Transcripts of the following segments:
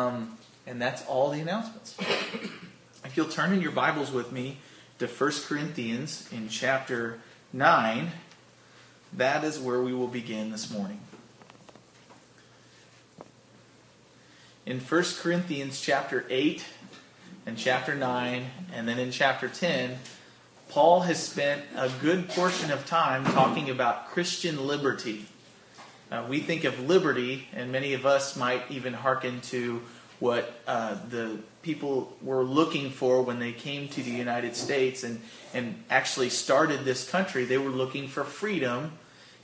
Um, and that's all the announcements. If you'll turn in your Bibles with me to 1 Corinthians in chapter 9, that is where we will begin this morning. In 1 Corinthians chapter 8 and chapter 9, and then in chapter 10, Paul has spent a good portion of time talking about Christian liberty. Uh, we think of liberty, and many of us might even hearken to what uh, the people were looking for when they came to the United States and, and actually started this country. They were looking for freedom,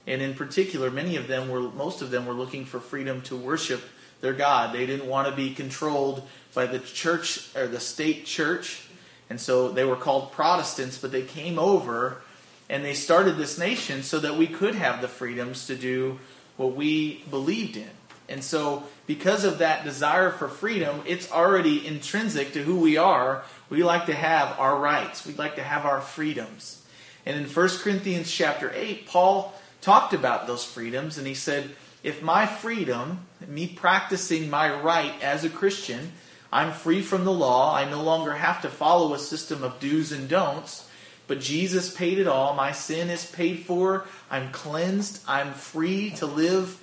and in particular, many of them were, most of them were looking for freedom to worship their God. They didn't want to be controlled by the church or the state church, and so they were called Protestants, but they came over and they started this nation so that we could have the freedoms to do what we believed in. And so, because of that desire for freedom, it's already intrinsic to who we are. We like to have our rights, we like to have our freedoms. And in 1 Corinthians chapter 8, Paul talked about those freedoms, and he said, If my freedom, me practicing my right as a Christian, I'm free from the law, I no longer have to follow a system of do's and don'ts, but Jesus paid it all. My sin is paid for. I'm cleansed. I'm free to live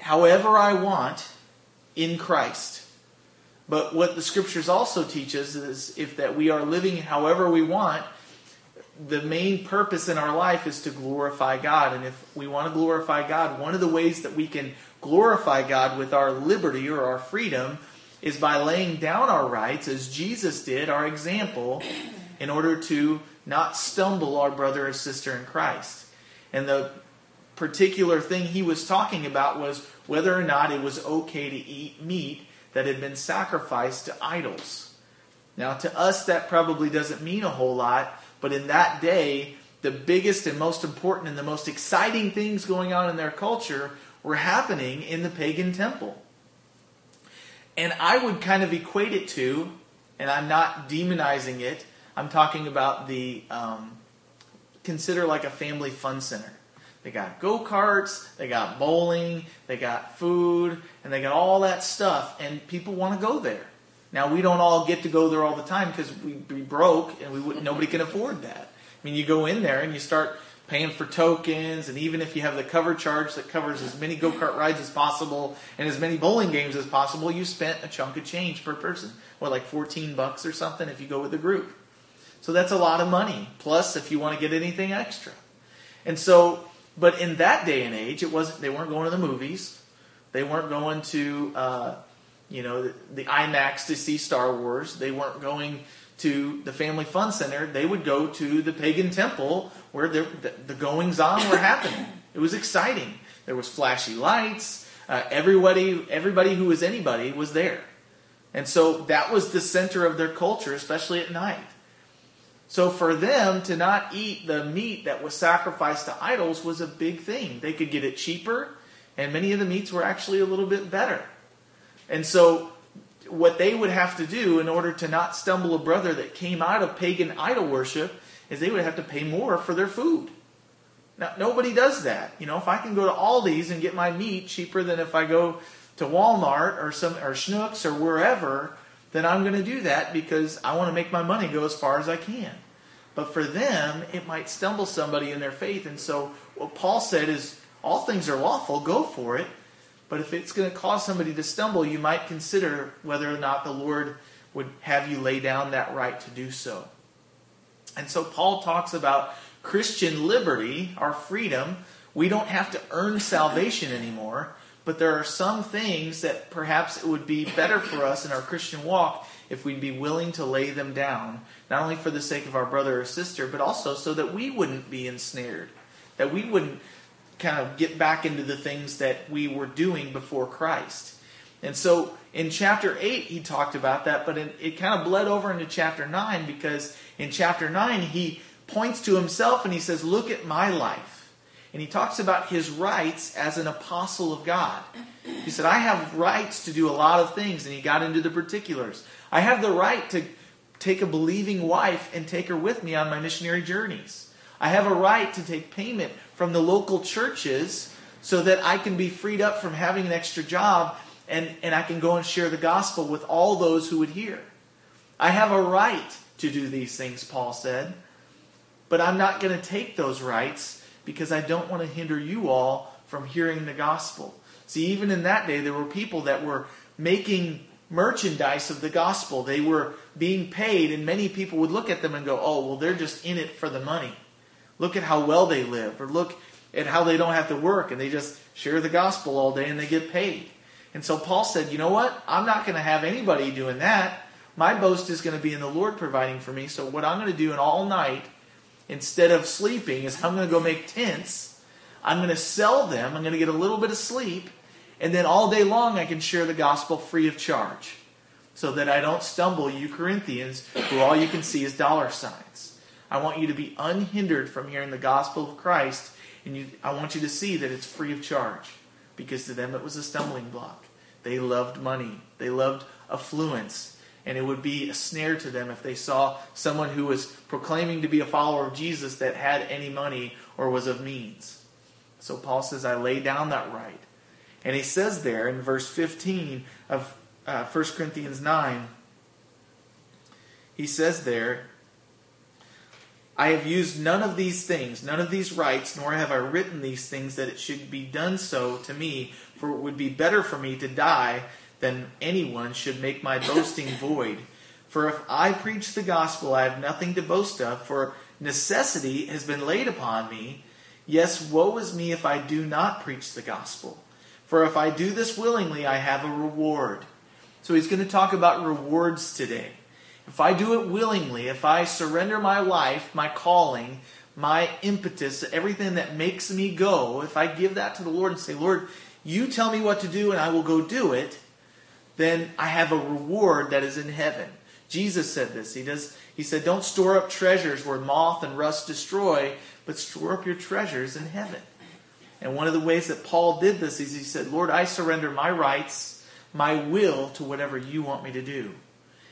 however I want in Christ. But what the scriptures also teach us is if that we are living however we want, the main purpose in our life is to glorify God. And if we want to glorify God, one of the ways that we can glorify God with our liberty or our freedom is by laying down our rights as Jesus did, our example, in order to not stumble our brother or sister in Christ. And the particular thing he was talking about was whether or not it was okay to eat meat that had been sacrificed to idols. Now, to us, that probably doesn't mean a whole lot, but in that day, the biggest and most important and the most exciting things going on in their culture were happening in the pagan temple. And I would kind of equate it to, and I'm not demonizing it, I'm talking about the, um, consider like a family fun center. They got go karts, they got bowling, they got food, and they got all that stuff, and people want to go there. Now we don't all get to go there all the time because we be broke and we would, nobody can afford that. I mean, you go in there and you start paying for tokens, and even if you have the cover charge that covers as many go kart rides as possible and as many bowling games as possible, you spent a chunk of change per person. What, like 14 bucks or something if you go with a group? So that's a lot of money. Plus, if you want to get anything extra. And so but in that day and age, it wasn't. They weren't going to the movies. They weren't going to, uh, you know, the, the IMAX to see Star Wars. They weren't going to the Family Fun Center. They would go to the pagan temple where the, the, goings on were happening. It was exciting. There was flashy lights. Uh, everybody, everybody who was anybody was there, and so that was the center of their culture, especially at night. So for them to not eat the meat that was sacrificed to idols was a big thing. They could get it cheaper, and many of the meats were actually a little bit better. And so what they would have to do in order to not stumble a brother that came out of pagan idol worship is they would have to pay more for their food. Now nobody does that. You know, if I can go to Aldi's and get my meat cheaper than if I go to Walmart or some or Schnucks or wherever, then I'm going to do that because I want to make my money go as far as I can. But for them, it might stumble somebody in their faith. And so what Paul said is all things are lawful, go for it. But if it's going to cause somebody to stumble, you might consider whether or not the Lord would have you lay down that right to do so. And so Paul talks about Christian liberty, our freedom. We don't have to earn salvation anymore. But there are some things that perhaps it would be better for us in our Christian walk if we'd be willing to lay them down, not only for the sake of our brother or sister, but also so that we wouldn't be ensnared, that we wouldn't kind of get back into the things that we were doing before Christ. And so in chapter 8, he talked about that, but it kind of bled over into chapter 9 because in chapter 9, he points to himself and he says, Look at my life and he talks about his rights as an apostle of God. He said, I have rights to do a lot of things, and he got into the particulars. I have the right to take a believing wife and take her with me on my missionary journeys. I have a right to take payment from the local churches so that I can be freed up from having an extra job and, and I can go and share the gospel with all those who would hear. I have a right to do these things, Paul said, but I'm not going to take those rights because I don't want to hinder you all from hearing the gospel. See, even in that day, there were people that were making merchandise of the gospel. They were being paid, and many people would look at them and go, oh, well, they're just in it for the money. Look at how well they live, or look at how they don't have to work, and they just share the gospel all day and they get paid. And so Paul said, you know what? I'm not going to have anybody doing that. My boast is going to be in the Lord providing for me. So what I'm going to do in all night, instead of sleeping, is I'm going to go make tents. I'm going to sell them. I'm going to get a little bit of sleep. And then all day long, I can share the gospel free of charge. So that I don't stumble, you Corinthians, who all you can see is dollar signs. I want you to be unhindered from hearing the gospel of Christ. And you, I want you to see that it's free of charge. Because to them it was a stumbling block. They loved money, they loved affluence. And it would be a snare to them if they saw someone who was proclaiming to be a follower of Jesus that had any money or was of means. So Paul says, I lay down that right. And he says there in verse 15 of uh, 1 Corinthians 9, he says there, I have used none of these things, none of these rights, nor have I written these things that it should be done so to me, for it would be better for me to die than anyone should make my boasting void. For if I preach the gospel, I have nothing to boast of, for necessity has been laid upon me. Yes, woe is me if I do not preach the gospel. For if I do this willingly, I have a reward. So he's going to talk about rewards today. If I do it willingly, if I surrender my life, my calling, my impetus, everything that makes me go, if I give that to the Lord and say, Lord, you tell me what to do and I will go do it, then I have a reward that is in heaven. Jesus said this. He does he said, Don't store up treasures where moth and rust destroy, but store up your treasures in heaven. And one of the ways that Paul did this is he said, Lord, I surrender my rights, my will to whatever you want me to do.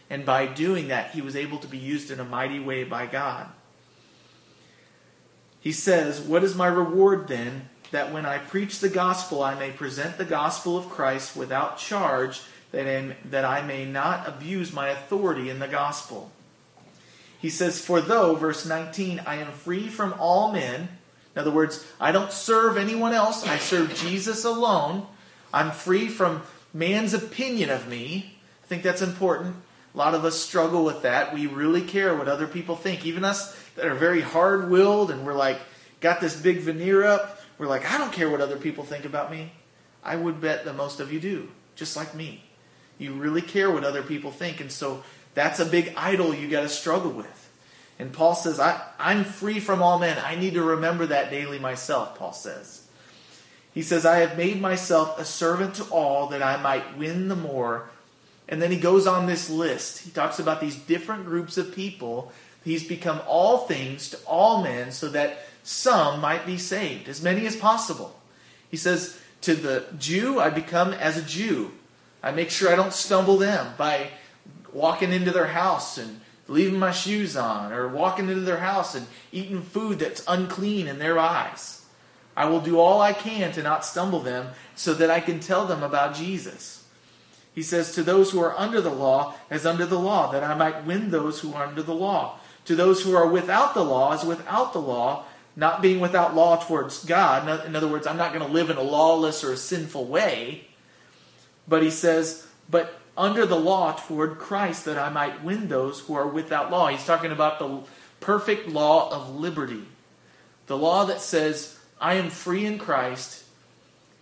And by doing that, he was able to be used in a mighty way by God. He says, What is my reward then? That when I preach the gospel, I may present the gospel of Christ without charge, that, I, may not abuse my authority in the gospel. He says, For though, verse 19, I am free from all men, in other words, I don't serve anyone else, I serve Jesus alone. I'm free from man's opinion of me. I think that's important. A lot of us struggle with that. We really care what other people think. Even us that are very hard willed and we're like, got this big veneer up, we're like, I don't care what other people think about me. I would bet that most of you do, just like me. You really care what other people think. And so that's a big idol you got to struggle with. And Paul says, I, I'm free from all men. I need to remember that daily myself, Paul says. He says, I have made myself a servant to all that I might win the more and then he goes on this list. He talks about these different groups of people. He's become all things to all men so that some might be saved, as many as possible. He says, To the Jew, I become as a Jew. I make sure I don't stumble them by walking into their house and leaving my shoes on, or walking into their house and eating food that's unclean in their eyes. I will do all I can to not stumble them so that I can tell them about Jesus. He says, To those who are under the law, as under the law, that I might win those who are under the law. To those who are without the law, as without the law, not being without law towards God. In other words, I'm not going to live in a lawless or a sinful way. But he says, But under the law toward Christ, that I might win those who are without law. He's talking about the perfect law of liberty. The law that says, I am free in Christ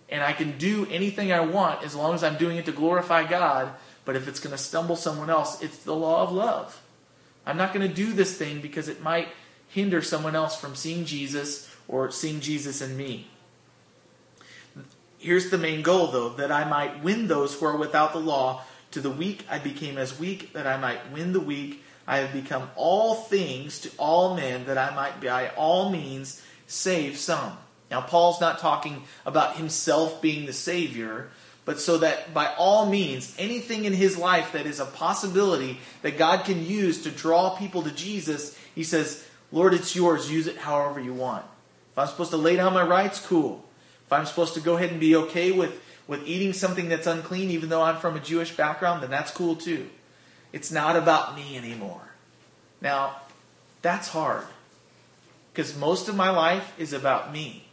and I can do anything I want as long as I'm doing it to glorify God. But if it's going to stumble someone else, it's the law of love. I'm not going to do this thing because it might hinder someone else from seeing Jesus or seeing Jesus in me. Here's the main goal, though that I might win those who are without the law. To the weak I became as weak, that I might win the weak. I have become all things to all men, that I might by all means save some. Now, Paul's not talking about himself being the Savior, but so that by all means, anything in his life that is a possibility that God can use to draw people to Jesus, he says, Lord, it's yours. Use it however you want. If I'm supposed to lay down my rights, cool. If I'm supposed to go ahead and be okay with, with eating something that's unclean, even though I'm from a Jewish background, then that's cool too. It's not about me anymore. Now, that's hard because most of my life is about me.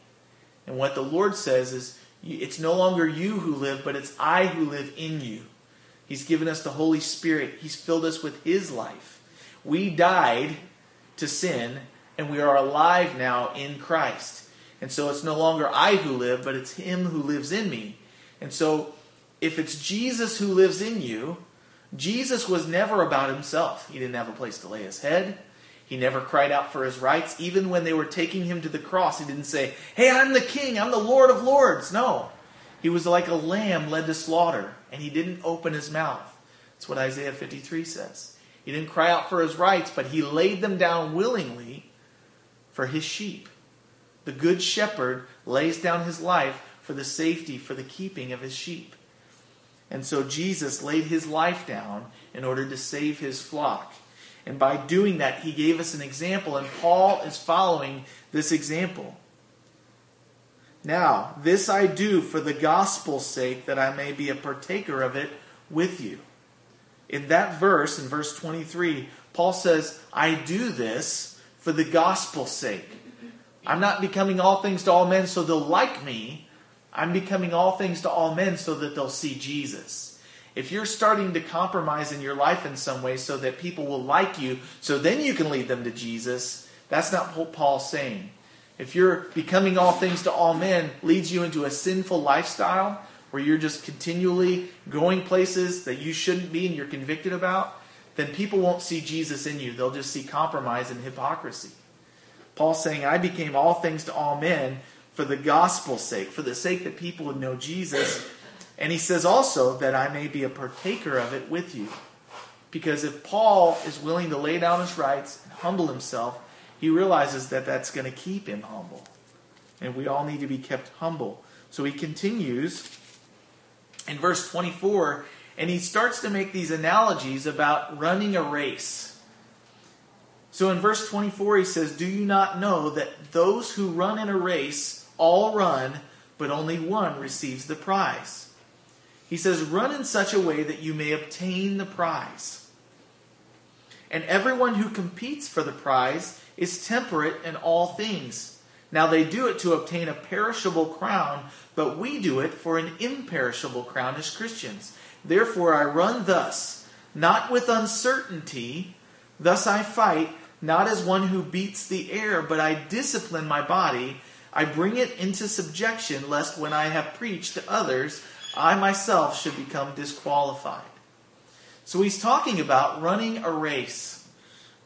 And what the Lord says is, it's no longer you who live, but it's I who live in you. He's given us the Holy Spirit, He's filled us with His life. We died to sin, and we are alive now in Christ. And so it's no longer I who live, but it's Him who lives in me. And so if it's Jesus who lives in you, Jesus was never about himself. He didn't have a place to lay his head. He never cried out for his rights. Even when they were taking him to the cross, he didn't say, Hey, I'm the king, I'm the Lord of Lords. No. He was like a lamb led to slaughter, and he didn't open his mouth. That's what Isaiah 53 says. He didn't cry out for his rights, but he laid them down willingly for his sheep. The good shepherd lays down his life for the safety, for the keeping of his sheep. And so Jesus laid his life down in order to save his flock. And by doing that, he gave us an example, and Paul is following this example. Now, this I do for the gospel's sake, that I may be a partaker of it with you. In that verse, in verse 23, Paul says, I do this for the gospel's sake. I'm not becoming all things to all men so they'll like me. I'm becoming all things to all men so that they'll see Jesus. If you're starting to compromise in your life in some way so that people will like you, so then you can lead them to Jesus, that's not what Paul's saying. If you're becoming all things to all men leads you into a sinful lifestyle where you're just continually going places that you shouldn't be and you're convicted about, then people won't see Jesus in you. They'll just see compromise and hypocrisy. Paul's saying, I became all things to all men for the gospel's sake, for the sake that people would know Jesus. And he says also that I may be a partaker of it with you. Because if Paul is willing to lay down his rights and humble himself, he realizes that that's going to keep him humble. And we all need to be kept humble. So he continues in verse 24, and he starts to make these analogies about running a race. So in verse 24, he says, Do you not know that those who run in a race all run, but only one receives the prize. He says, Run in such a way that you may obtain the prize. And everyone who competes for the prize is temperate in all things. Now they do it to obtain a perishable crown, but we do it for an imperishable crown as Christians. Therefore I run thus, not with uncertainty, thus I fight, not as one who beats the air, but I discipline my body I bring it into subjection, lest when I have preached to others, I myself should become disqualified. So he's talking about running a race.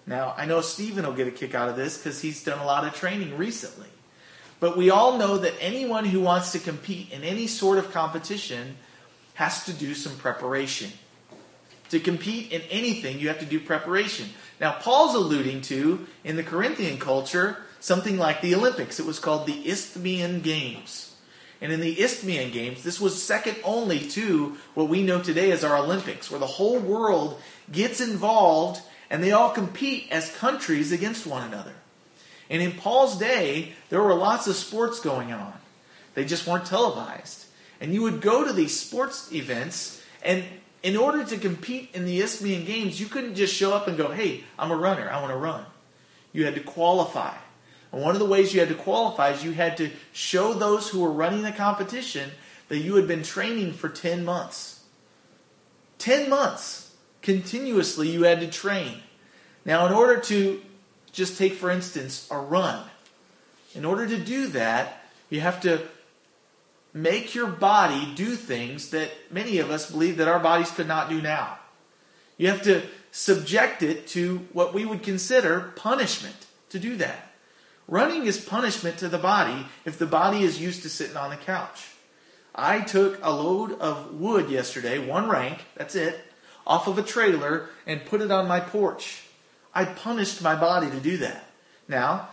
Now, I know Stephen will get a kick out of this because he's done a lot of training recently. But we all know that anyone who wants to compete in any sort of competition has to do some preparation. To compete in anything, you have to do preparation. Now, Paul's alluding to, in the Corinthian culture, something like the Olympics. It was called the Isthmian Games. And in the Isthmian Games, this was second only to what we know today as our Olympics, where the whole world gets involved and they all compete as countries against one another. And in Paul's day, there were lots of sports going on. They just weren't televised. And you would go to these sports events, and in order to compete in the Isthmian Games, you couldn't just show up and go, hey, I'm a runner, I want to run. You had to qualify. And one of the ways you had to qualify is you had to show those who were running the competition that you had been training for 10 months. 10 months continuously you had to train. Now, in order to just take, for instance, a run, in order to do that, you have to make your body do things that many of us believe that our bodies could not do now. You have to subject it to what we would consider punishment to do that. Running is punishment to the body if the body is used to sitting on the couch. I took a load of wood yesterday, one rank, that's it, off of a trailer and put it on my porch. I punished my body to do that. Now,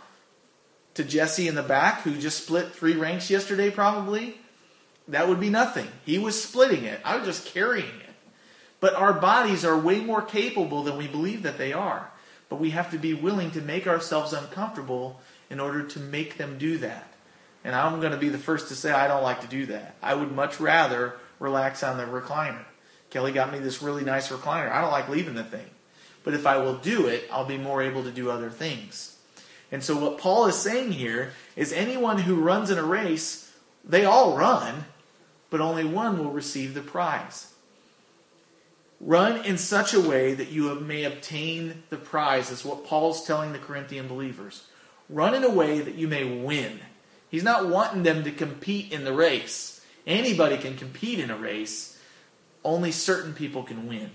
to Jesse in the back, who just split three ranks yesterday, probably, that would be nothing. He was splitting it, I was just carrying it. But our bodies are way more capable than we believe that they are. But we have to be willing to make ourselves uncomfortable in order to make them do that. And I'm going to be the first to say I don't like to do that. I would much rather relax on the recliner. Kelly got me this really nice recliner. I don't like leaving the thing. But if I will do it, I'll be more able to do other things. And so what Paul is saying here is anyone who runs in a race, they all run, but only one will receive the prize. Run in such a way that you may obtain the prize, is what Paul's telling the Corinthian believers. Run in a way that you may win. He's not wanting them to compete in the race. Anybody can compete in a race, only certain people can win.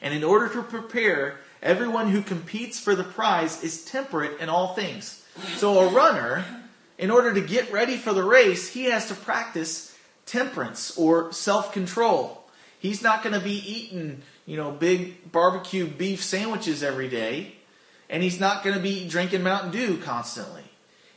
And in order to prepare, everyone who competes for the prize is temperate in all things. So a runner, in order to get ready for the race, he has to practice temperance or self control. He's not going to be eating, you know, big barbecue beef sandwiches every day, and he's not going to be drinking Mountain Dew constantly.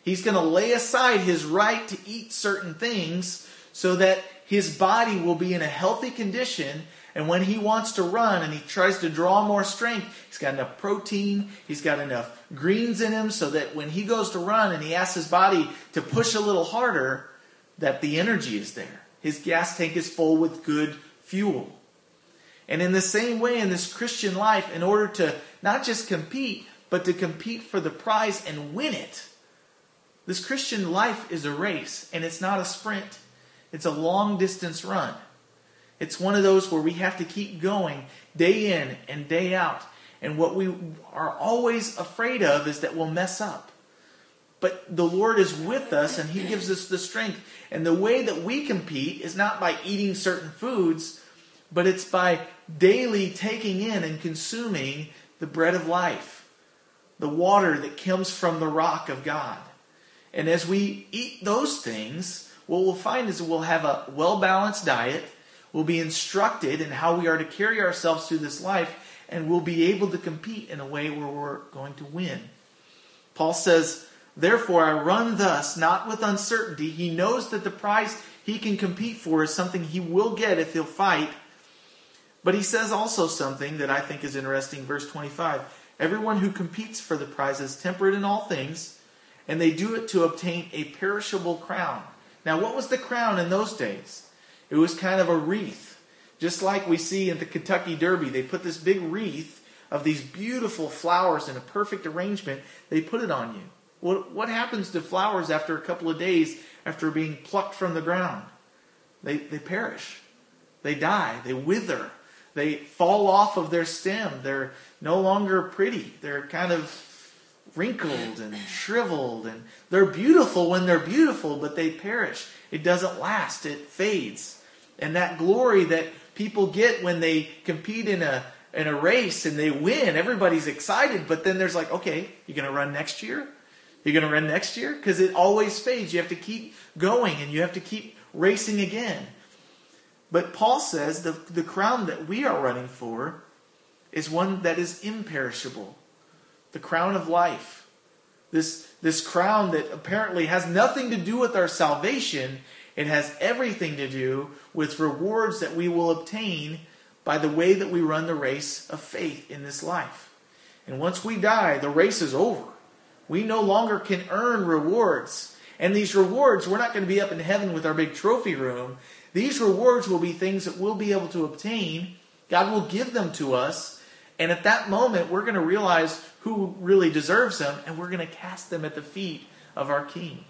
He's going to lay aside his right to eat certain things so that his body will be in a healthy condition. And when he wants to run and he tries to draw more strength, he's got enough protein, he's got enough greens in him so that when he goes to run and he asks his body to push a little harder, that the energy is there. His gas tank is full with good fuel. And in the same way, in this Christian life, in order to not just compete, but to compete for the prize and win it, this Christian life is a race, and it's not a sprint. It's a long distance run. It's one of those where we have to keep going day in and day out. And what we are always afraid of is that we'll mess up. But the Lord is with us and He gives us the strength. And the way that we compete is not by eating certain foods, but it's by daily taking in and consuming the bread of life, the water that comes from the rock of God. And as we eat those things, what we'll find is we'll have a well balanced diet. We'll be instructed in how we are to carry ourselves through this life, and we'll be able to compete in a way where we're going to win. Paul says, Therefore, I run thus, not with uncertainty. He knows that the prize he can compete for is something he will get if he'll fight. But he says also something that I think is interesting. Verse 25 Everyone who competes for the prize is temperate in all things and they do it to obtain a perishable crown. Now, what was the crown in those days? It was kind of a wreath. Just like we see in the Kentucky Derby, they put this big wreath of these beautiful flowers in a perfect arrangement. They put it on you. What, what happens to flowers after a couple of days after being plucked from the ground? They, they perish. They die. They wither. They fall off of their stem. They're no longer pretty. They're kind of wrinkled and shriveled and they're beautiful when they're beautiful but they perish. It doesn't last. It fades. And that glory that people get when they compete in a in a race and they win everybody's excited but then there's like okay you're going to run next year? You're going to run next year? Because it always fades. You have to keep going and you have to keep racing again but paul says the, the crown that we are running for is one that is imperishable the crown of life. This, this crown that apparently has nothing to do with our salvation, it has everything to do with rewards that we will obtain by the way that we run the race of faith in this life. And once we die, the race is over. We no longer can earn rewards. And these rewards, we're not going to be up in heaven with our big trophy room. These rewards will be things that we'll be able to obtain. God will give them to us. And at that moment, we're going to realize who really deserves them, and we're going to cast them at the feet of our King.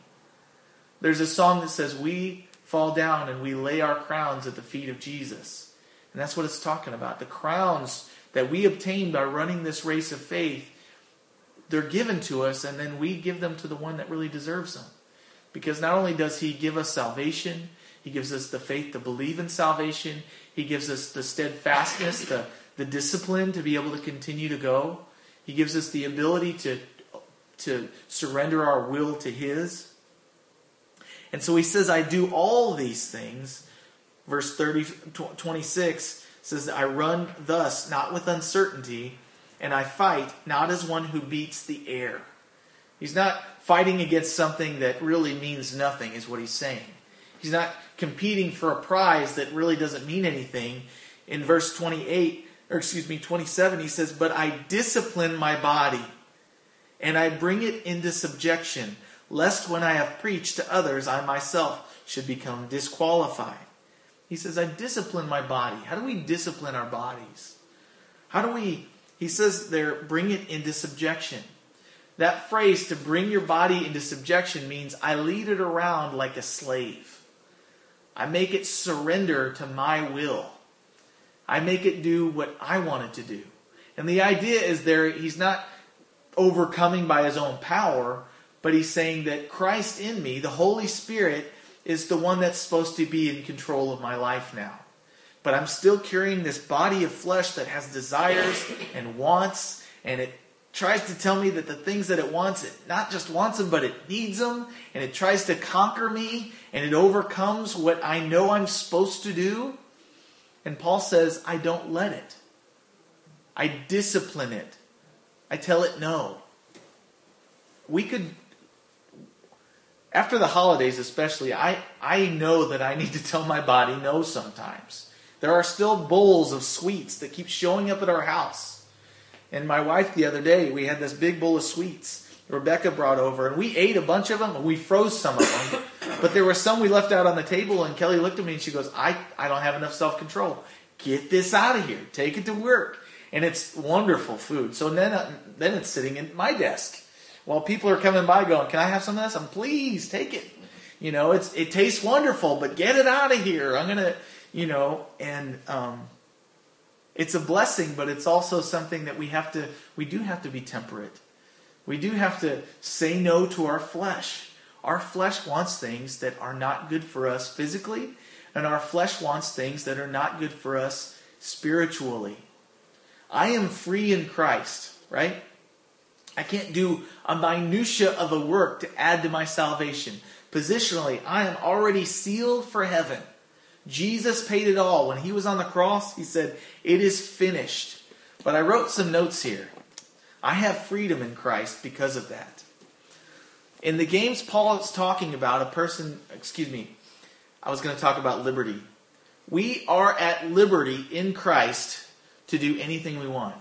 There's a song that says, We fall down and we lay our crowns at the feet of Jesus. And that's what it's talking about. The crowns that we obtain by running this race of faith, they're given to us, and then we give them to the one that really deserves them. Because not only does he give us salvation, he gives us the faith to believe in salvation, he gives us the steadfastness, the, the discipline to be able to continue to go. He gives us the ability to, to surrender our will to His. And so he says, I do all these things. Verse 30, 26 says, I run thus, not with uncertainty, and I fight not as one who beats the air. He's not fighting against something that really means nothing, is what he's saying. He's not competing for a prize that really doesn't mean anything. In verse 28, or excuse me, 27, he says, But I discipline my body and I bring it into subjection, lest when I have preached to others, I myself should become disqualified. He says, I discipline my body. How do we discipline our bodies? How do we, he says there, bring it into subjection. That phrase, to bring your body into subjection, means I lead it around like a slave. I make it surrender to my will. I make it do what I want it to do. And the idea is there, he's not overcoming by his own power, but he's saying that Christ in me, the Holy Spirit, is the one that's supposed to be in control of my life now. But I'm still carrying this body of flesh that has desires and wants, and it tries to tell me that the things that it wants, it not just wants them, but it needs them, and it tries to conquer me, and it overcomes what I know I'm supposed to do. And Paul says, I don't let it. I discipline it. I tell it no. We could after the holidays especially, I, I know that I need to tell my body no sometimes. There are still bowls of sweets that keep showing up at our house. And my wife the other day, we had this big bowl of sweets Rebecca brought over, and we ate a bunch of them, and we froze some of them. But there were some we left out on the table, and Kelly looked at me and she goes, I, I don't have enough self control. Get this out of here. Take it to work. And it's wonderful food. So then, uh, then it's sitting in my desk while people are coming by going, Can I have some of this? I'm please take it. You know, it's it tastes wonderful, but get it out of here. I'm gonna, you know, and um, it's a blessing, but it's also something that we have to we do have to be temperate. We do have to say no to our flesh. Our flesh wants things that are not good for us physically, and our flesh wants things that are not good for us spiritually. I am free in Christ, right? I can't do a minutia of a work to add to my salvation. Positionally, I am already sealed for heaven. Jesus paid it all. When he was on the cross, he said, It is finished. But I wrote some notes here. I have freedom in Christ because of that. In the games Paul is talking about, a person, excuse me, I was going to talk about liberty. We are at liberty in Christ to do anything we want.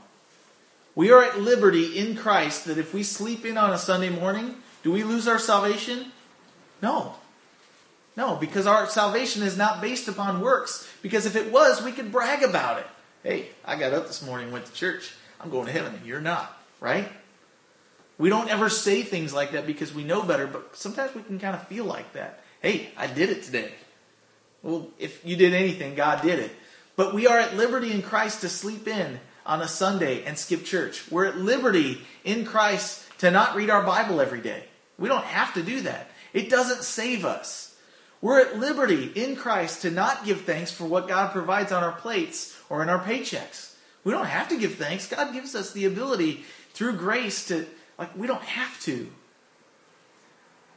We are at liberty in Christ that if we sleep in on a Sunday morning, do we lose our salvation? No. No, because our salvation is not based upon works. Because if it was, we could brag about it. Hey, I got up this morning, went to church. I'm going to heaven, and you're not, right? We don't ever say things like that because we know better, but sometimes we can kind of feel like that. Hey, I did it today. Well, if you did anything, God did it. But we are at liberty in Christ to sleep in on a Sunday and skip church. We're at liberty in Christ to not read our Bible every day. We don't have to do that. It doesn't save us. We're at liberty in Christ to not give thanks for what God provides on our plates or in our paychecks. We don't have to give thanks. God gives us the ability through grace to, like, we don't have to.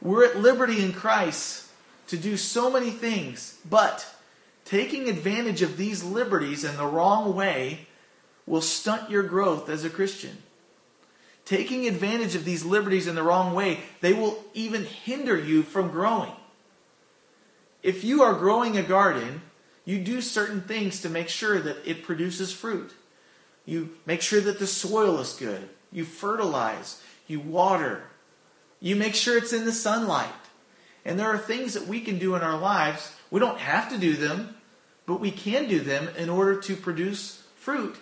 We're at liberty in Christ to do so many things, but taking advantage of these liberties in the wrong way will stunt your growth as a Christian. Taking advantage of these liberties in the wrong way, they will even hinder you from growing. If you are growing a garden, you do certain things to make sure that it produces fruit. You make sure that the soil is good. You fertilize. You water. You make sure it's in the sunlight. And there are things that we can do in our lives. We don't have to do them, but we can do them in order to produce fruit.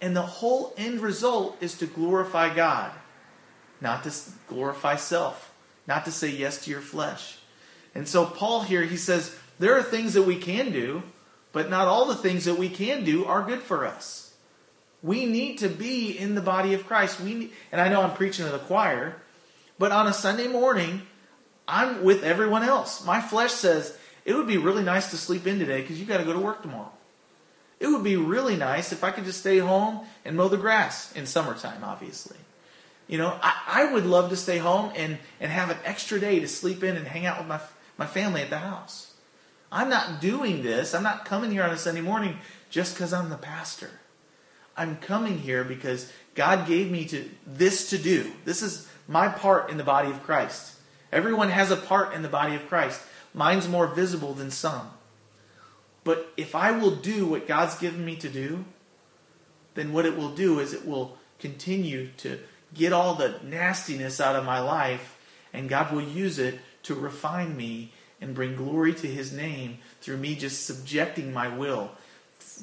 And the whole end result is to glorify God, not to glorify self, not to say yes to your flesh. And so, Paul here, he says, there are things that we can do, but not all the things that we can do are good for us. We need to be in the body of Christ. We need, and I know I'm preaching to the choir, but on a Sunday morning, I'm with everyone else. My flesh says, it would be really nice to sleep in today because you got to go to work tomorrow. It would be really nice if I could just stay home and mow the grass in summertime, obviously. You know, I, I would love to stay home and, and have an extra day to sleep in and hang out with my, my family at the house. I'm not doing this. I'm not coming here on a Sunday morning just because I'm the pastor. I'm coming here because God gave me to this to do. This is my part in the body of Christ. Everyone has a part in the body of Christ. Mine's more visible than some. But if I will do what God's given me to do, then what it will do is it will continue to get all the nastiness out of my life and God will use it to refine me and bring glory to his name through me just subjecting my will.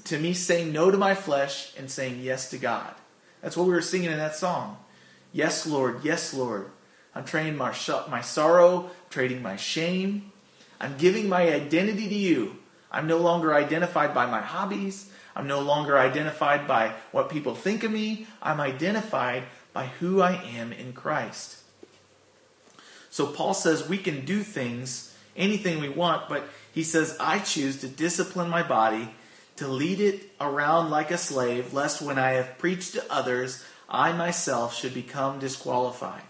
To me saying no to my flesh and saying yes to God. That's what we were singing in that song. Yes, Lord. Yes, Lord. I'm trading my, my sorrow, trading my shame. I'm giving my identity to you. I'm no longer identified by my hobbies. I'm no longer identified by what people think of me. I'm identified by who I am in Christ. So Paul says we can do things, anything we want, but he says, I choose to discipline my body, to lead it around like a slave, lest when I have preached to others, I myself should become disqualified.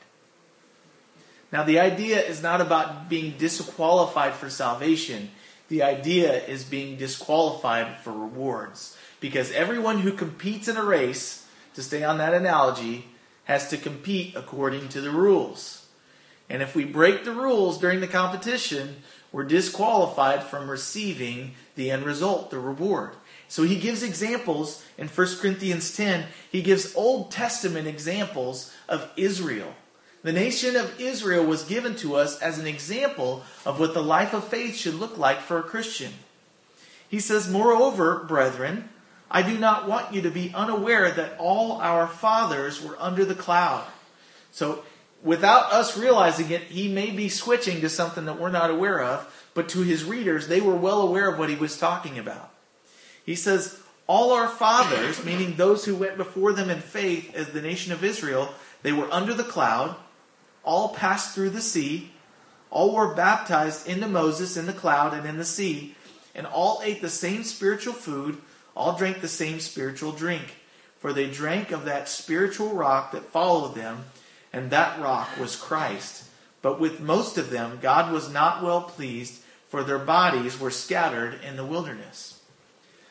Now, the idea is not about being disqualified for salvation. The idea is being disqualified for rewards. Because everyone who competes in a race, to stay on that analogy, has to compete according to the rules. And if we break the rules during the competition, we're disqualified from receiving the end result, the reward. So he gives examples in 1 Corinthians 10. He gives Old Testament examples of Israel. The nation of Israel was given to us as an example of what the life of faith should look like for a Christian. He says, Moreover, brethren, I do not want you to be unaware that all our fathers were under the cloud. So, without us realizing it, he may be switching to something that we're not aware of, but to his readers, they were well aware of what he was talking about. He says, All our fathers, meaning those who went before them in faith as the nation of Israel, they were under the cloud all passed through the sea, all were baptized into Moses in the cloud and in the sea, and all ate the same spiritual food, all drank the same spiritual drink. For they drank of that spiritual rock that followed them, and that rock was Christ. But with most of them, God was not well pleased, for their bodies were scattered in the wilderness.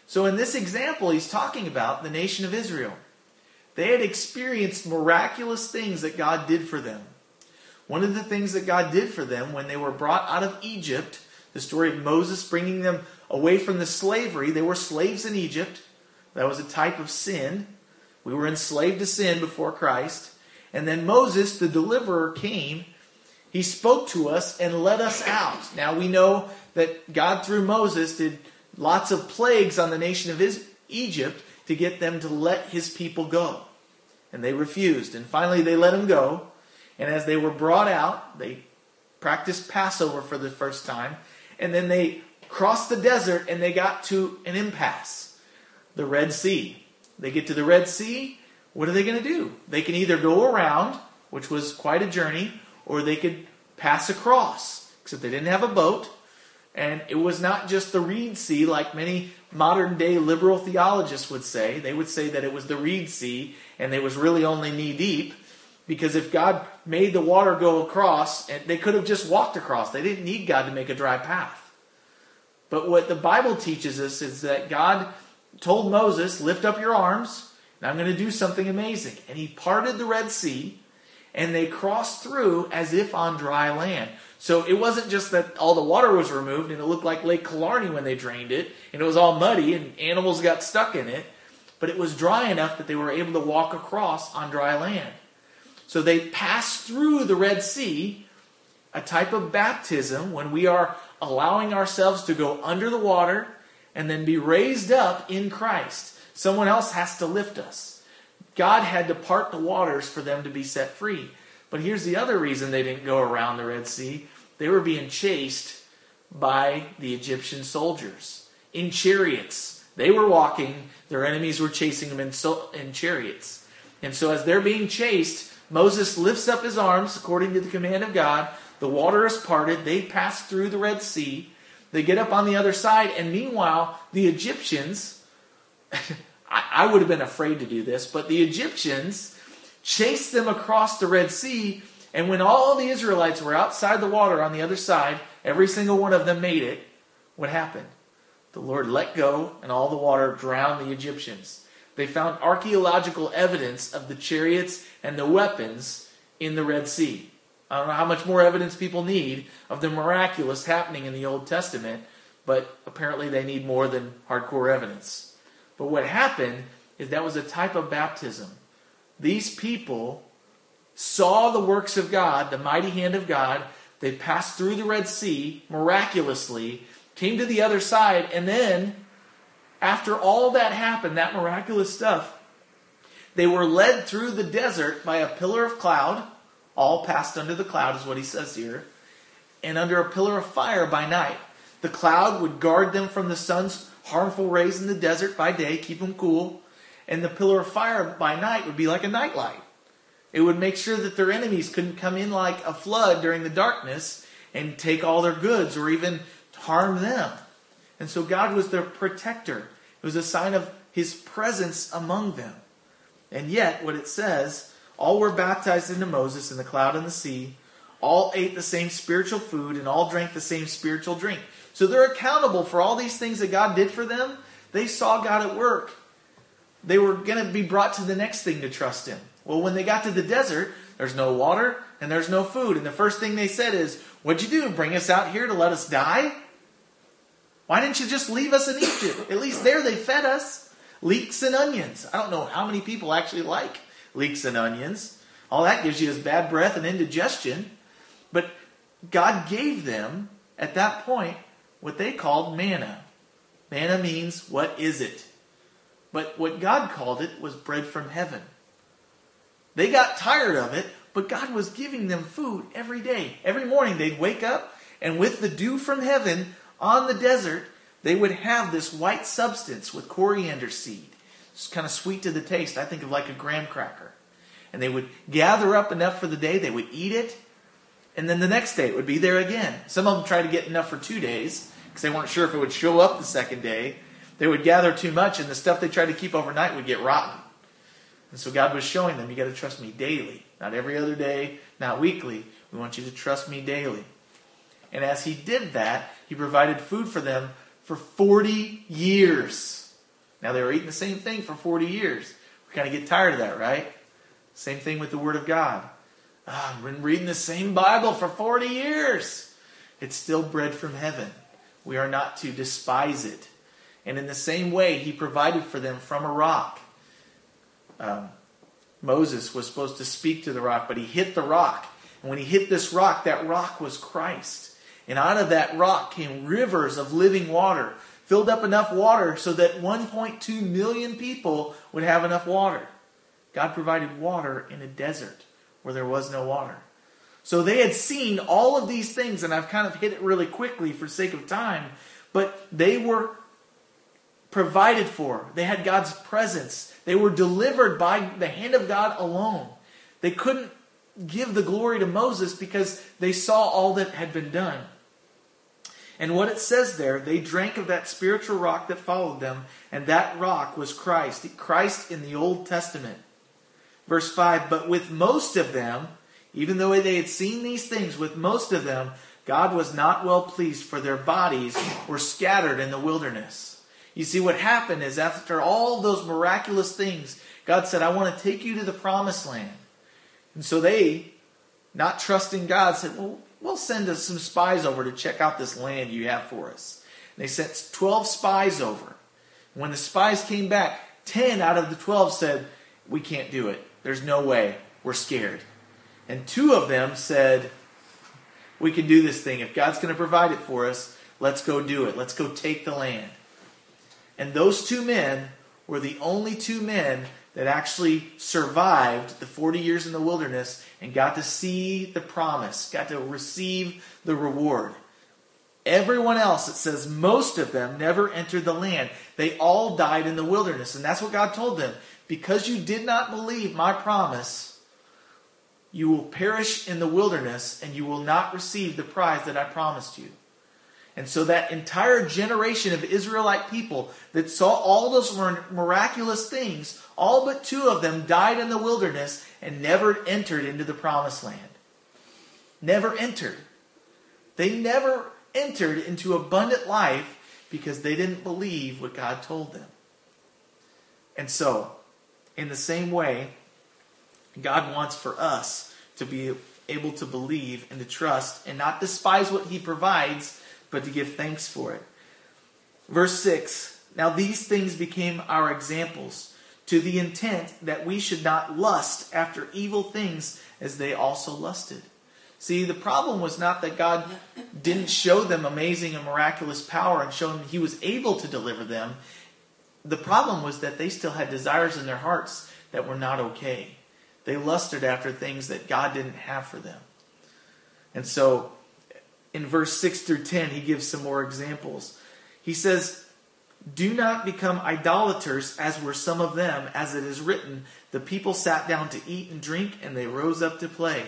So, in this example, he's talking about the nation of Israel. They had experienced miraculous things that God did for them. One of the things that God did for them when they were brought out of Egypt, the story of Moses bringing them away from the slavery, they were slaves in Egypt. That was a type of sin. We were enslaved to sin before Christ. And then Moses, the deliverer, came. He spoke to us and led us out. Now we know that God, through Moses, did lots of plagues on the nation of Egypt to get them to let his people go. And they refused. And finally, they let him go. And as they were brought out, they practiced Passover for the first time. And then they crossed the desert and they got to an impasse the Red Sea. They get to the Red Sea. What are they going to do? They can either go around, which was quite a journey, or they could pass across, except they didn't have a boat. And it was not just the Reed Sea, like many modern day liberal theologists would say. They would say that it was the Reed Sea and it was really only knee deep. Because if God made the water go across, they could have just walked across. They didn't need God to make a dry path. But what the Bible teaches us is that God told Moses, Lift up your arms, and I'm going to do something amazing. And he parted the Red Sea, and they crossed through as if on dry land. So it wasn't just that all the water was removed and it looked like Lake Killarney when they drained it, and it was all muddy and animals got stuck in it, but it was dry enough that they were able to walk across on dry land. So they passed through the Red Sea, a type of baptism when we are allowing ourselves to go under the water and then be raised up in Christ. Someone else has to lift us. God had to part the waters for them to be set free. But here's the other reason they didn't go around the Red Sea they were being chased by the Egyptian soldiers in chariots. They were walking, their enemies were chasing them in, so, in chariots. And so, as they're being chased, Moses lifts up his arms according to the command of God. The water is parted. They pass through the Red Sea. They get up on the other side. And meanwhile, the Egyptians, I, I would have been afraid to do this, but the Egyptians chased them across the Red Sea. And when all the Israelites were outside the water on the other side, every single one of them made it. What happened? The Lord let go, and all the water drowned the Egyptians. They found archaeological evidence of the chariots and the weapons in the Red Sea. I don't know how much more evidence people need of the miraculous happening in the Old Testament, but apparently they need more than hardcore evidence. But what happened is that was a type of baptism. These people saw the works of God, the mighty hand of God. They passed through the Red Sea miraculously, came to the other side, and then, after all that happened, that miraculous stuff, they were led through the desert by a pillar of cloud. All passed under the cloud, is what he says here. And under a pillar of fire by night. The cloud would guard them from the sun's harmful rays in the desert by day, keep them cool. And the pillar of fire by night would be like a nightlight. It would make sure that their enemies couldn't come in like a flood during the darkness and take all their goods or even harm them. And so God was their protector. It was a sign of his presence among them. And yet, what it says, all were baptized into Moses in the cloud and the sea, all ate the same spiritual food, and all drank the same spiritual drink. So they're accountable for all these things that God did for them. They saw God at work. They were going to be brought to the next thing to trust in. Well, when they got to the desert, there's no water and there's no food. And the first thing they said is, What'd you do? Bring us out here to let us die? Why didn't you just leave us in Egypt? At least there they fed us. Leeks and onions. I don't know how many people actually like leeks and onions. All that gives you is bad breath and indigestion. But God gave them, at that point, what they called manna. Manna means, what is it? But what God called it was bread from heaven. They got tired of it, but God was giving them food every day. Every morning they'd wake up, and with the dew from heaven on the desert, they would have this white substance with coriander seed. It's kind of sweet to the taste. I think of like a graham cracker. And they would gather up enough for the day, they would eat it, and then the next day it would be there again. Some of them tried to get enough for two days because they weren't sure if it would show up the second day. They would gather too much, and the stuff they tried to keep overnight would get rotten. And so God was showing them, you got to trust me daily, not every other day, not weekly. We want you to trust me daily. And as he did that, he provided food for them for 40 years. Now they were eating the same thing for 40 years. We kind of get tired of that, right? Same thing with the Word of God. Oh, I've been reading the same Bible for 40 years. It's still bread from heaven. We are not to despise it. And in the same way, he provided for them from a rock um, Moses was supposed to speak to the rock, but he hit the rock. And when he hit this rock, that rock was Christ. And out of that rock came rivers of living water, filled up enough water so that 1.2 million people would have enough water. God provided water in a desert where there was no water. So they had seen all of these things, and I've kind of hit it really quickly for sake of time, but they were provided for. They had God's presence. They were delivered by the hand of God alone. They couldn't give the glory to Moses because they saw all that had been done. And what it says there, they drank of that spiritual rock that followed them, and that rock was Christ. Christ in the Old Testament. Verse 5 But with most of them, even though they had seen these things, with most of them, God was not well pleased, for their bodies were scattered in the wilderness. You see, what happened is after all those miraculous things, God said, I want to take you to the promised land. And so they, not trusting God, said, Well, we'll send us some spies over to check out this land you have for us. And they sent 12 spies over. When the spies came back, 10 out of the 12 said, We can't do it. There's no way. We're scared. And two of them said, We can do this thing. If God's going to provide it for us, let's go do it. Let's go take the land. And those two men were the only two men that actually survived the 40 years in the wilderness and got to see the promise, got to receive the reward. Everyone else, it says most of them never entered the land. They all died in the wilderness. And that's what God told them. Because you did not believe my promise, you will perish in the wilderness and you will not receive the prize that I promised you. And so that entire generation of Israelite people that saw all those miraculous things, all but two of them died in the wilderness and never entered into the promised land. Never entered. They never entered into abundant life because they didn't believe what God told them. And so, in the same way, God wants for us to be able to believe and to trust and not despise what He provides but to give thanks for it. Verse 6 Now these things became our examples to the intent that we should not lust after evil things as they also lusted. See, the problem was not that God didn't show them amazing and miraculous power and show them he was able to deliver them. The problem was that they still had desires in their hearts that were not okay. They lusted after things that God didn't have for them. And so in verse 6 through 10, he gives some more examples. He says, Do not become idolaters, as were some of them, as it is written, The people sat down to eat and drink, and they rose up to play.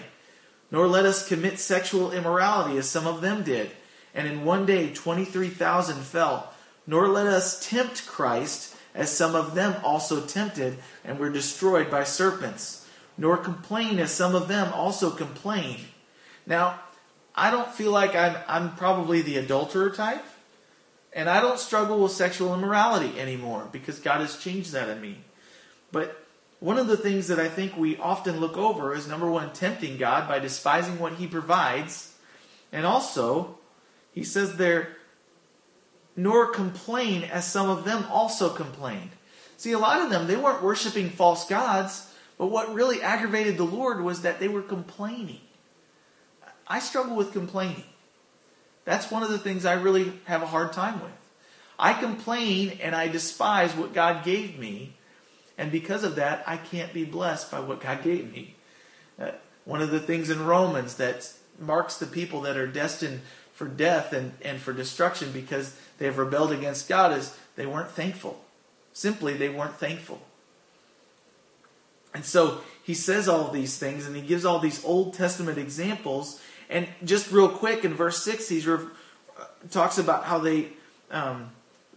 Nor let us commit sexual immorality, as some of them did. And in one day 23,000 fell. Nor let us tempt Christ, as some of them also tempted, and were destroyed by serpents. Nor complain, as some of them also complained. Now, I don't feel like I'm, I'm probably the adulterer type. And I don't struggle with sexual immorality anymore because God has changed that in me. But one of the things that I think we often look over is number one, tempting God by despising what He provides. And also, He says there, nor complain as some of them also complained. See, a lot of them, they weren't worshiping false gods, but what really aggravated the Lord was that they were complaining. I struggle with complaining. That's one of the things I really have a hard time with. I complain and I despise what God gave me, and because of that, I can't be blessed by what God gave me. Uh, one of the things in Romans that marks the people that are destined for death and, and for destruction because they have rebelled against God is they weren't thankful. Simply, they weren't thankful. And so he says all these things and he gives all these Old Testament examples and just real quick in verse 6, he re- talks about how they, um,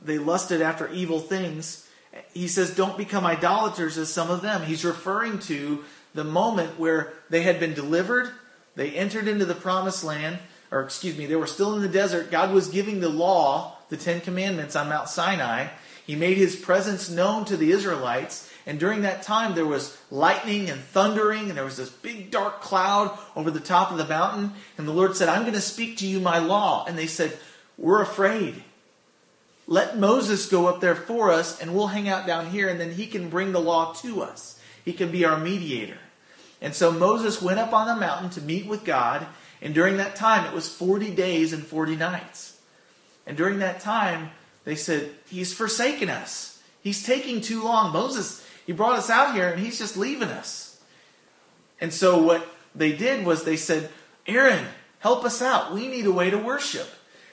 they lusted after evil things. He says, Don't become idolaters as some of them. He's referring to the moment where they had been delivered, they entered into the promised land, or excuse me, they were still in the desert. God was giving the law, the Ten Commandments on Mount Sinai. He made his presence known to the Israelites. And during that time, there was lightning and thundering, and there was this big dark cloud over the top of the mountain. And the Lord said, I'm going to speak to you my law. And they said, We're afraid. Let Moses go up there for us, and we'll hang out down here, and then he can bring the law to us. He can be our mediator. And so Moses went up on the mountain to meet with God, and during that time, it was 40 days and 40 nights. And during that time, they said, He's forsaken us. He's taking too long. Moses he brought us out here and he's just leaving us. And so what they did was they said, Aaron, help us out. We need a way to worship.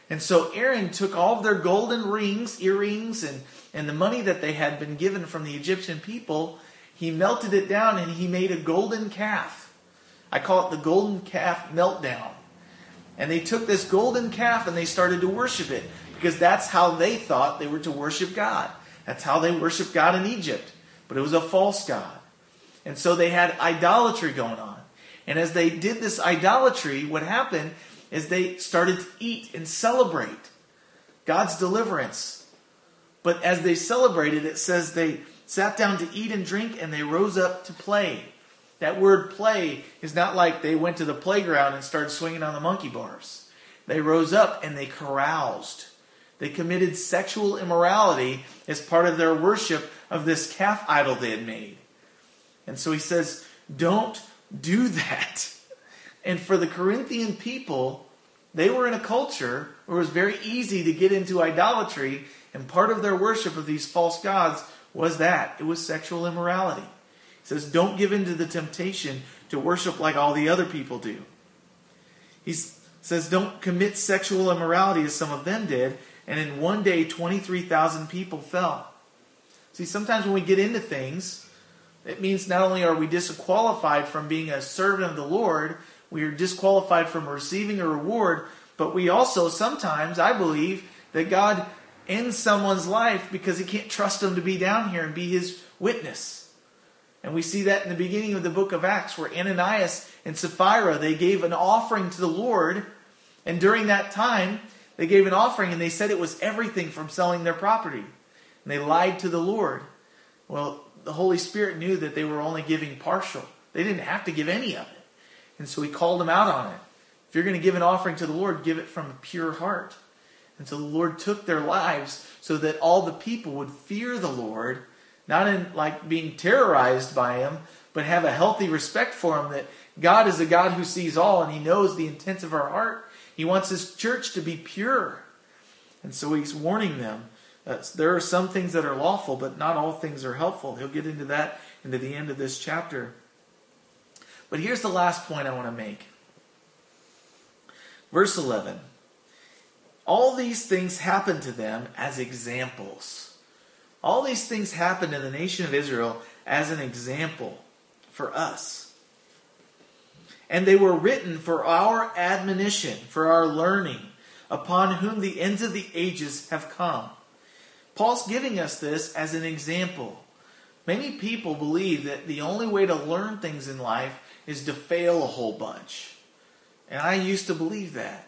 And so Aaron took all of their golden rings, earrings, and, and the money that they had been given from the Egyptian people. He melted it down and he made a golden calf. I call it the golden calf meltdown. And they took this golden calf and they started to worship it because that's how they thought they were to worship God. That's how they worshiped God in Egypt but it was a false god. And so they had idolatry going on. And as they did this idolatry, what happened is they started to eat and celebrate God's deliverance. But as they celebrated, it says they sat down to eat and drink and they rose up to play. That word play is not like they went to the playground and started swinging on the monkey bars. They rose up and they caroused. They committed sexual immorality as part of their worship of this calf idol they had made. And so he says, don't do that. And for the Corinthian people, they were in a culture where it was very easy to get into idolatry, and part of their worship of these false gods was that it was sexual immorality. He says, Don't give in to the temptation to worship like all the other people do. He says, Don't commit sexual immorality as some of them did, and in one day, 23,000 people fell. See, sometimes when we get into things, it means not only are we disqualified from being a servant of the Lord, we are disqualified from receiving a reward, but we also sometimes, I believe, that God ends someone's life because he can't trust them to be down here and be his witness. And we see that in the beginning of the book of Acts where Ananias and Sapphira, they gave an offering to the Lord, and during that time, they gave an offering and they said it was everything from selling their property. And they lied to the Lord. Well, the Holy Spirit knew that they were only giving partial. They didn't have to give any of it. And so he called them out on it. If you're going to give an offering to the Lord, give it from a pure heart. And so the Lord took their lives so that all the people would fear the Lord, not in like being terrorized by him, but have a healthy respect for him that God is a God who sees all and he knows the intents of our heart. He wants his church to be pure. And so he's warning them. that there are some things that are lawful, but not all things are helpful. He'll get into that into the end of this chapter. But here's the last point I want to make. Verse 11. All these things happened to them as examples. All these things happened to the nation of Israel as an example for us. And they were written for our admonition, for our learning, upon whom the ends of the ages have come. Paul's giving us this as an example. Many people believe that the only way to learn things in life is to fail a whole bunch. And I used to believe that.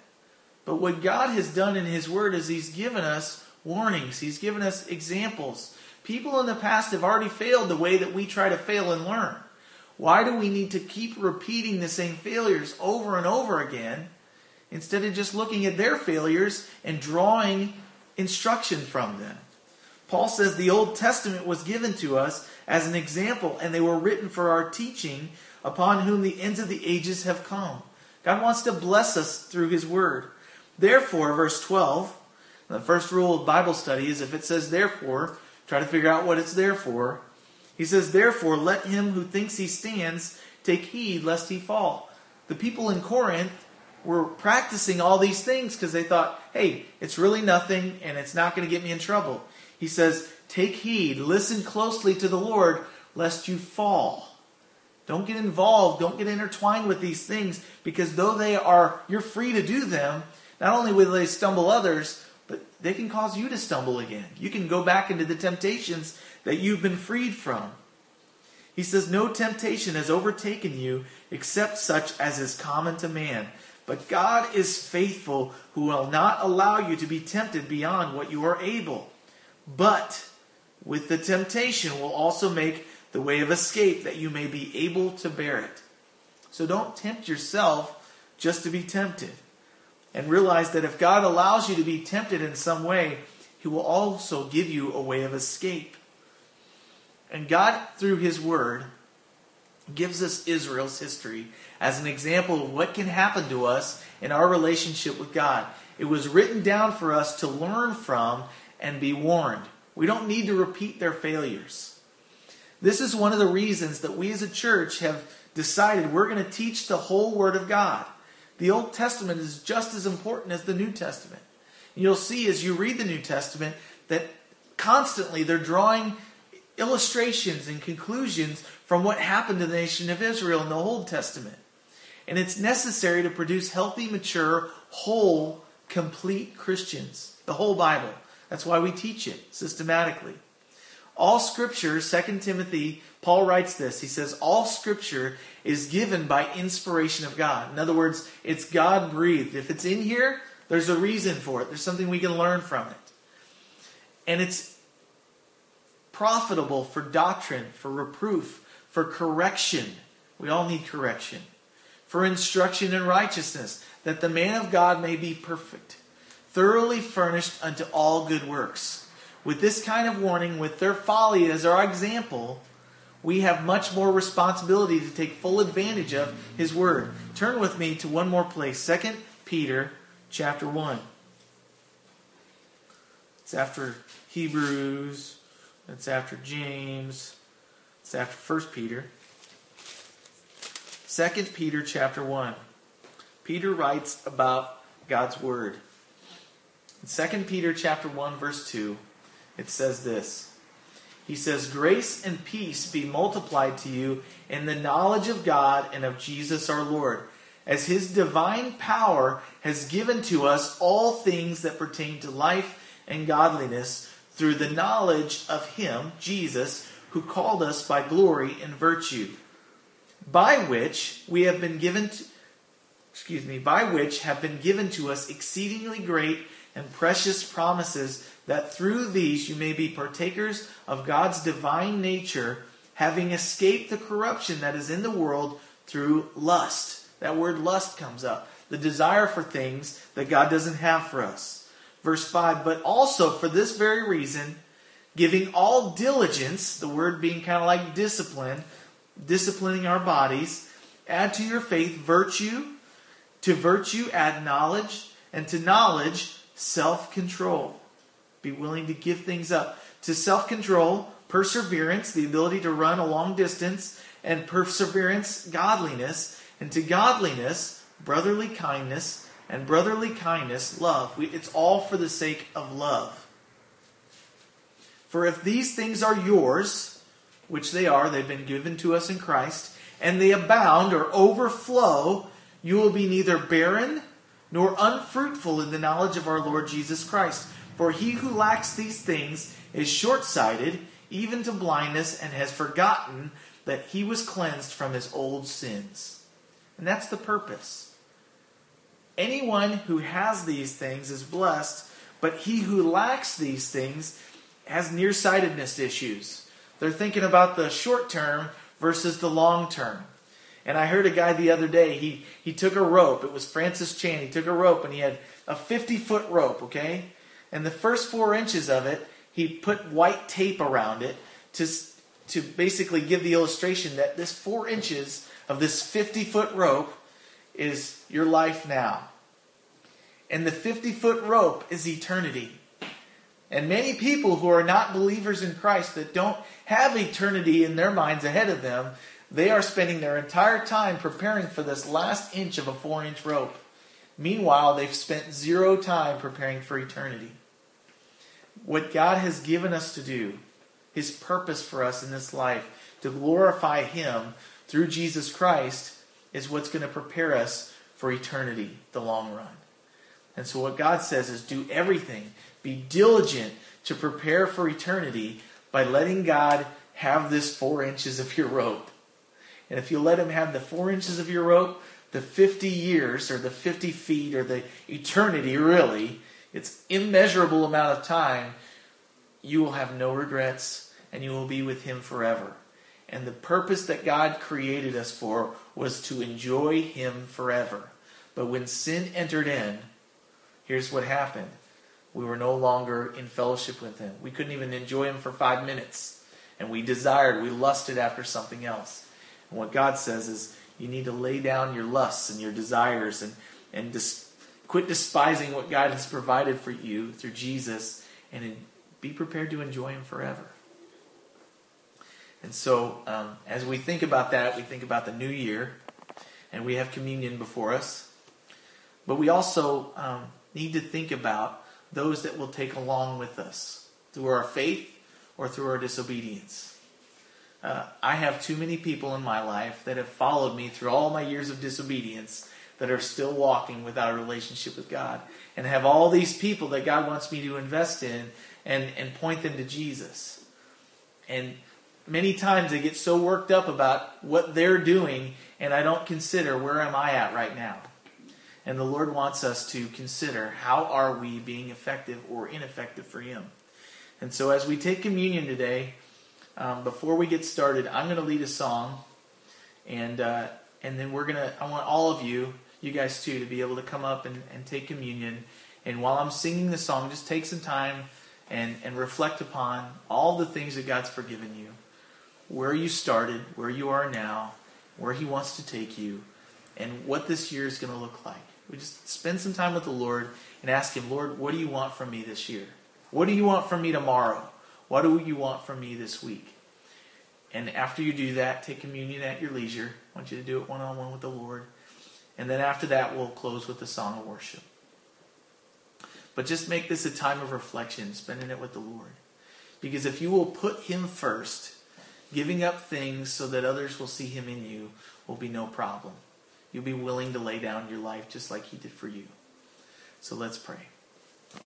But what God has done in His Word is He's given us warnings, He's given us examples. People in the past have already failed the way that we try to fail and learn. Why do we need to keep repeating the same failures over and over again instead of just looking at their failures and drawing instruction from them? Paul says the Old Testament was given to us as an example, and they were written for our teaching, upon whom the ends of the ages have come. God wants to bless us through His Word. Therefore, verse 12, the first rule of Bible study is if it says therefore, try to figure out what it's there for. He says, Therefore, let him who thinks he stands take heed lest he fall. The people in Corinth were practicing all these things because they thought, hey, it's really nothing and it's not going to get me in trouble. He says, Take heed, listen closely to the Lord, lest you fall. Don't get involved, don't get intertwined with these things because though they are, you're free to do them, not only will they stumble others, but they can cause you to stumble again. You can go back into the temptations that you've been freed from. He says, No temptation has overtaken you except such as is common to man. But God is faithful, who will not allow you to be tempted beyond what you are able. But with the temptation will also make the way of escape that you may be able to bear it. So don't tempt yourself just to be tempted. And realize that if God allows you to be tempted in some way, He will also give you a way of escape. And God, through His Word, gives us Israel's history as an example of what can happen to us in our relationship with God. It was written down for us to learn from and be warned. We don't need to repeat their failures. This is one of the reasons that we as a church have decided we're going to teach the whole Word of God. The Old Testament is just as important as the New Testament. And you'll see as you read the New Testament that constantly they're drawing illustrations and conclusions from what happened to the nation of Israel in the Old Testament. And it's necessary to produce healthy, mature, whole, complete Christians. The whole Bible. That's why we teach it systematically. All scripture, 2 Timothy, Paul writes this. He says, All scripture is given by inspiration of God. In other words, it's God breathed. If it's in here, there's a reason for it, there's something we can learn from it. And it's profitable for doctrine, for reproof, for correction. We all need correction. For instruction in righteousness, that the man of God may be perfect, thoroughly furnished unto all good works. With this kind of warning, with their folly as our example, we have much more responsibility to take full advantage of his word. Turn with me to one more place, 2 Peter chapter 1. It's after Hebrews, it's after James, it's after 1 Peter. 2 Peter chapter 1. Peter writes about God's word. In 2 Peter chapter 1 verse 2, it says this. He says, Grace and peace be multiplied to you in the knowledge of God and of Jesus our Lord, as his divine power has given to us all things that pertain to life and godliness through the knowledge of him, Jesus, who called us by glory and virtue, by which we have been given to, excuse me, by which have been given to us exceedingly great and precious promises that through these you may be partakers of God's divine nature, having escaped the corruption that is in the world through lust. That word lust comes up. The desire for things that God doesn't have for us. Verse 5 But also for this very reason, giving all diligence, the word being kind of like discipline, disciplining our bodies. Add to your faith virtue, to virtue add knowledge, and to knowledge self control. Be willing to give things up. To self control, perseverance, the ability to run a long distance, and perseverance, godliness, and to godliness, brotherly kindness, and brotherly kindness, love. We, it's all for the sake of love. For if these things are yours, which they are, they've been given to us in Christ, and they abound or overflow, you will be neither barren nor unfruitful in the knowledge of our Lord Jesus Christ. For he who lacks these things is short sighted even to blindness, and has forgotten that he was cleansed from his old sins. And that's the purpose. Anyone who has these things is blessed, but he who lacks these things has nearsightedness issues. They're thinking about the short term versus the long term. And I heard a guy the other day, he, he took a rope. It was Francis Chan. He took a rope and he had a 50 foot rope, okay? And the first four inches of it he put white tape around it to, to basically give the illustration that this four inches of this 50 foot rope is your life now. And the 50 foot rope is eternity. And many people who are not believers in Christ that don't have eternity in their minds ahead of them, they are spending their entire time preparing for this last inch of a four inch rope. Meanwhile, they've spent zero time preparing for eternity what God has given us to do, His purpose for us in this life, to glorify Him through Jesus Christ, is what's going to prepare us for eternity, the long run. And so, what God says is do everything, be diligent to prepare for eternity by letting God have this four inches of your rope. And if you let Him have the four inches of your rope, the 50 years or the 50 feet or the eternity, really, its immeasurable amount of time, you will have no regrets and you will be with Him forever. And the purpose that God created us for was to enjoy Him forever. But when sin entered in, here's what happened. We were no longer in fellowship with Him. We couldn't even enjoy Him for five minutes. And we desired, we lusted after something else. And what God says is, you need to lay down your lusts and your desires and, and Quit despising what God has provided for you through Jesus and be prepared to enjoy Him forever. And so, um, as we think about that, we think about the new year, and we have communion before us. But we also um, need to think about those that will take along with us through our faith or through our disobedience. Uh, I have too many people in my life that have followed me through all my years of disobedience that are still walking without a relationship with God. And have all these people that God wants me to invest in and, and point them to Jesus. And many times they get so worked up about what they're doing, and I don't consider where am I at right now. And the Lord wants us to consider how are we being effective or ineffective for Him. And so as we take communion today, um, before we get started, I'm going to lead a song, and uh, and then we're gonna. I want all of you you guys too to be able to come up and, and take communion. And while I'm singing the song, just take some time and, and reflect upon all the things that God's forgiven you, where you started, where you are now, where He wants to take you, and what this year is going to look like. We just spend some time with the Lord and ask Him, Lord, what do you want from me this year? What do you want from me tomorrow? What do you want from me this week? And after you do that, take communion at your leisure. I want you to do it one on one with the Lord. And then after that, we'll close with the song of worship. But just make this a time of reflection, spending it with the Lord. Because if you will put Him first, giving up things so that others will see Him in you will be no problem. You'll be willing to lay down your life just like He did for you. So let's pray.